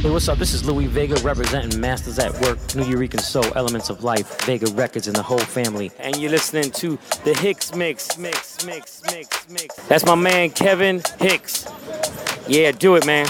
Hey, what's up? This is Louie Vega representing Masters at Work, Nuyorican Soul, Elements of Life, Vega Records, and the whole family. And you're listening to the Hicks Mix, Mix, Mix, Mix, Mix. That's my man Kevin Hicks. Yeah, do it, man.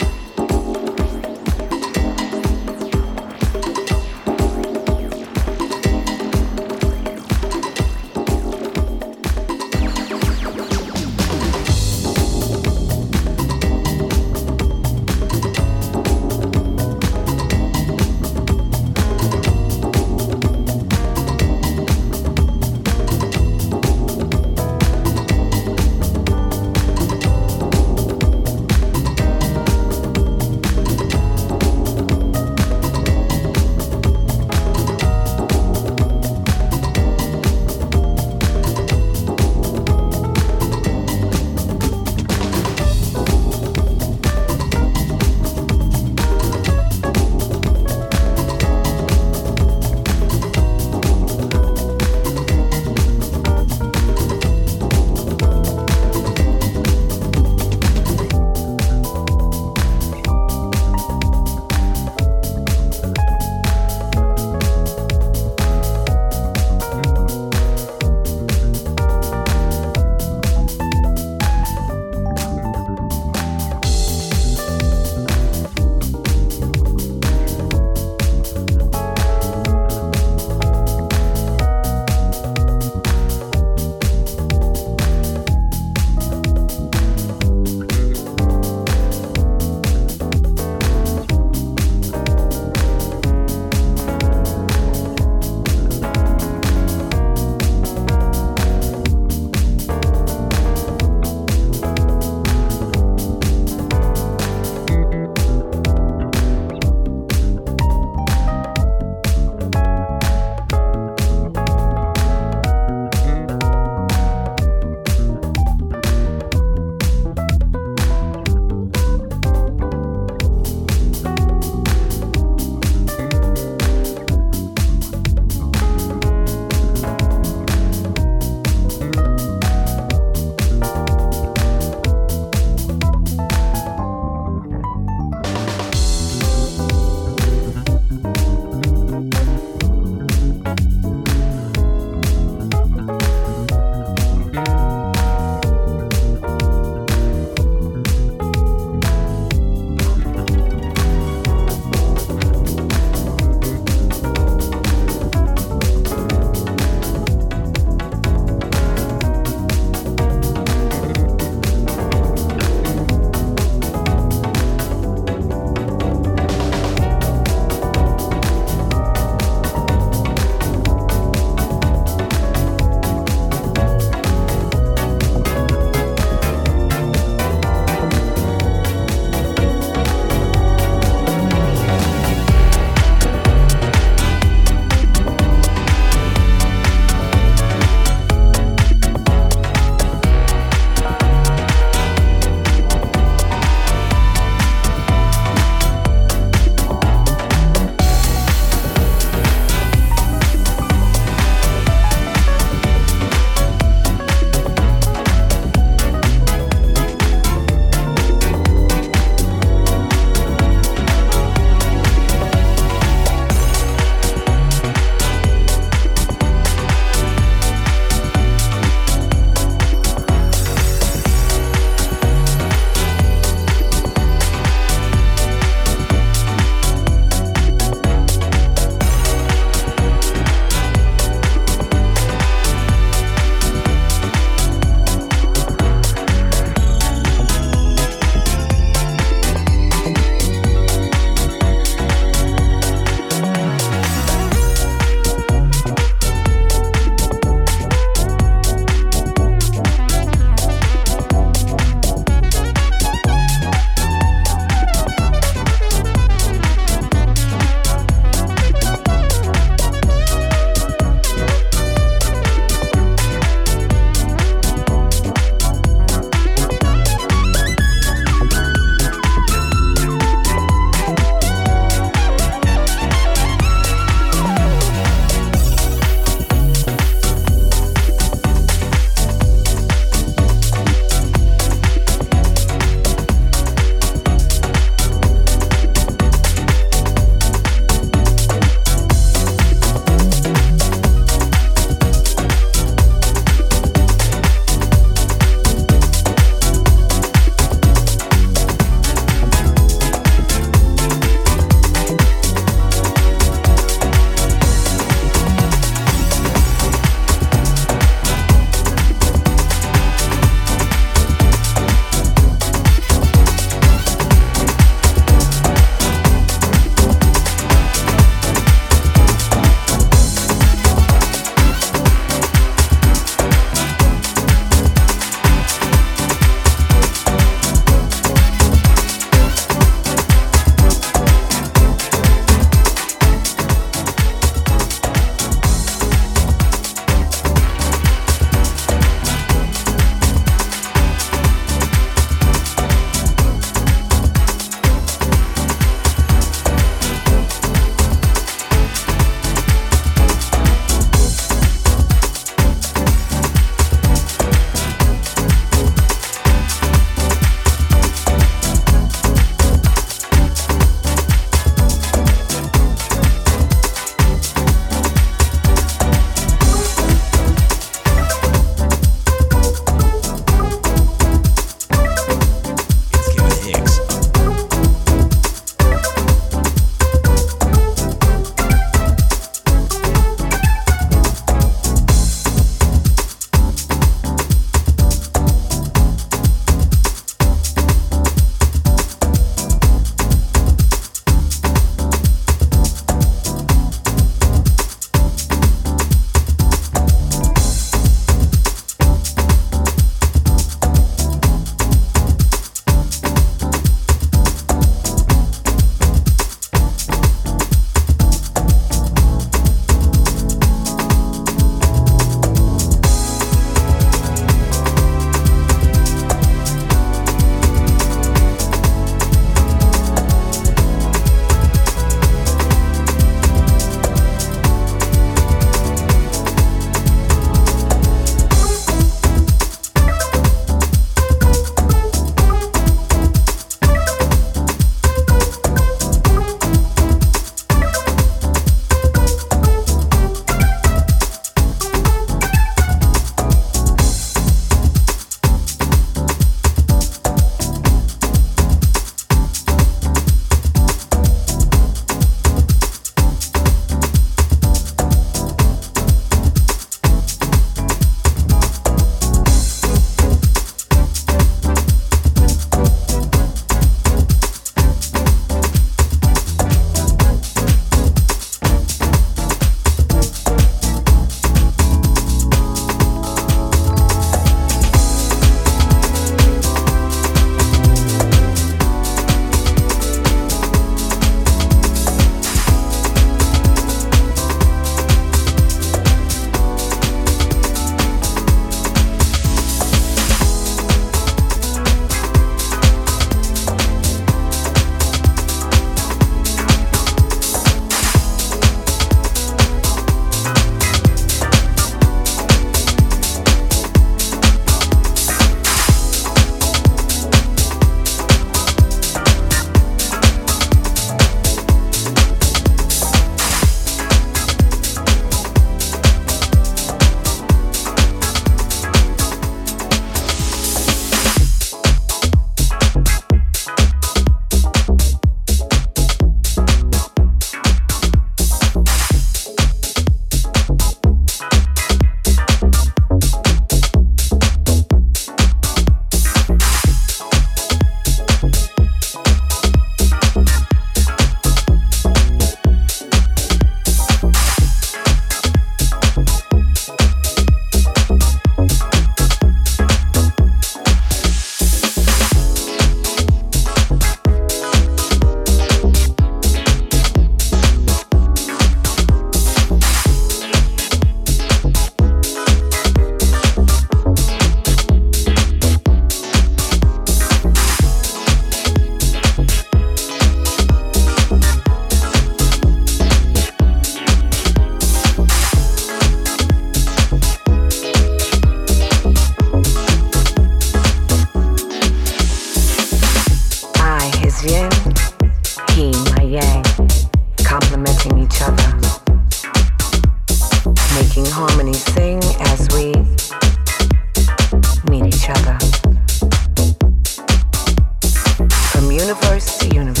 the universe.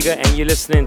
Vega, and you're listening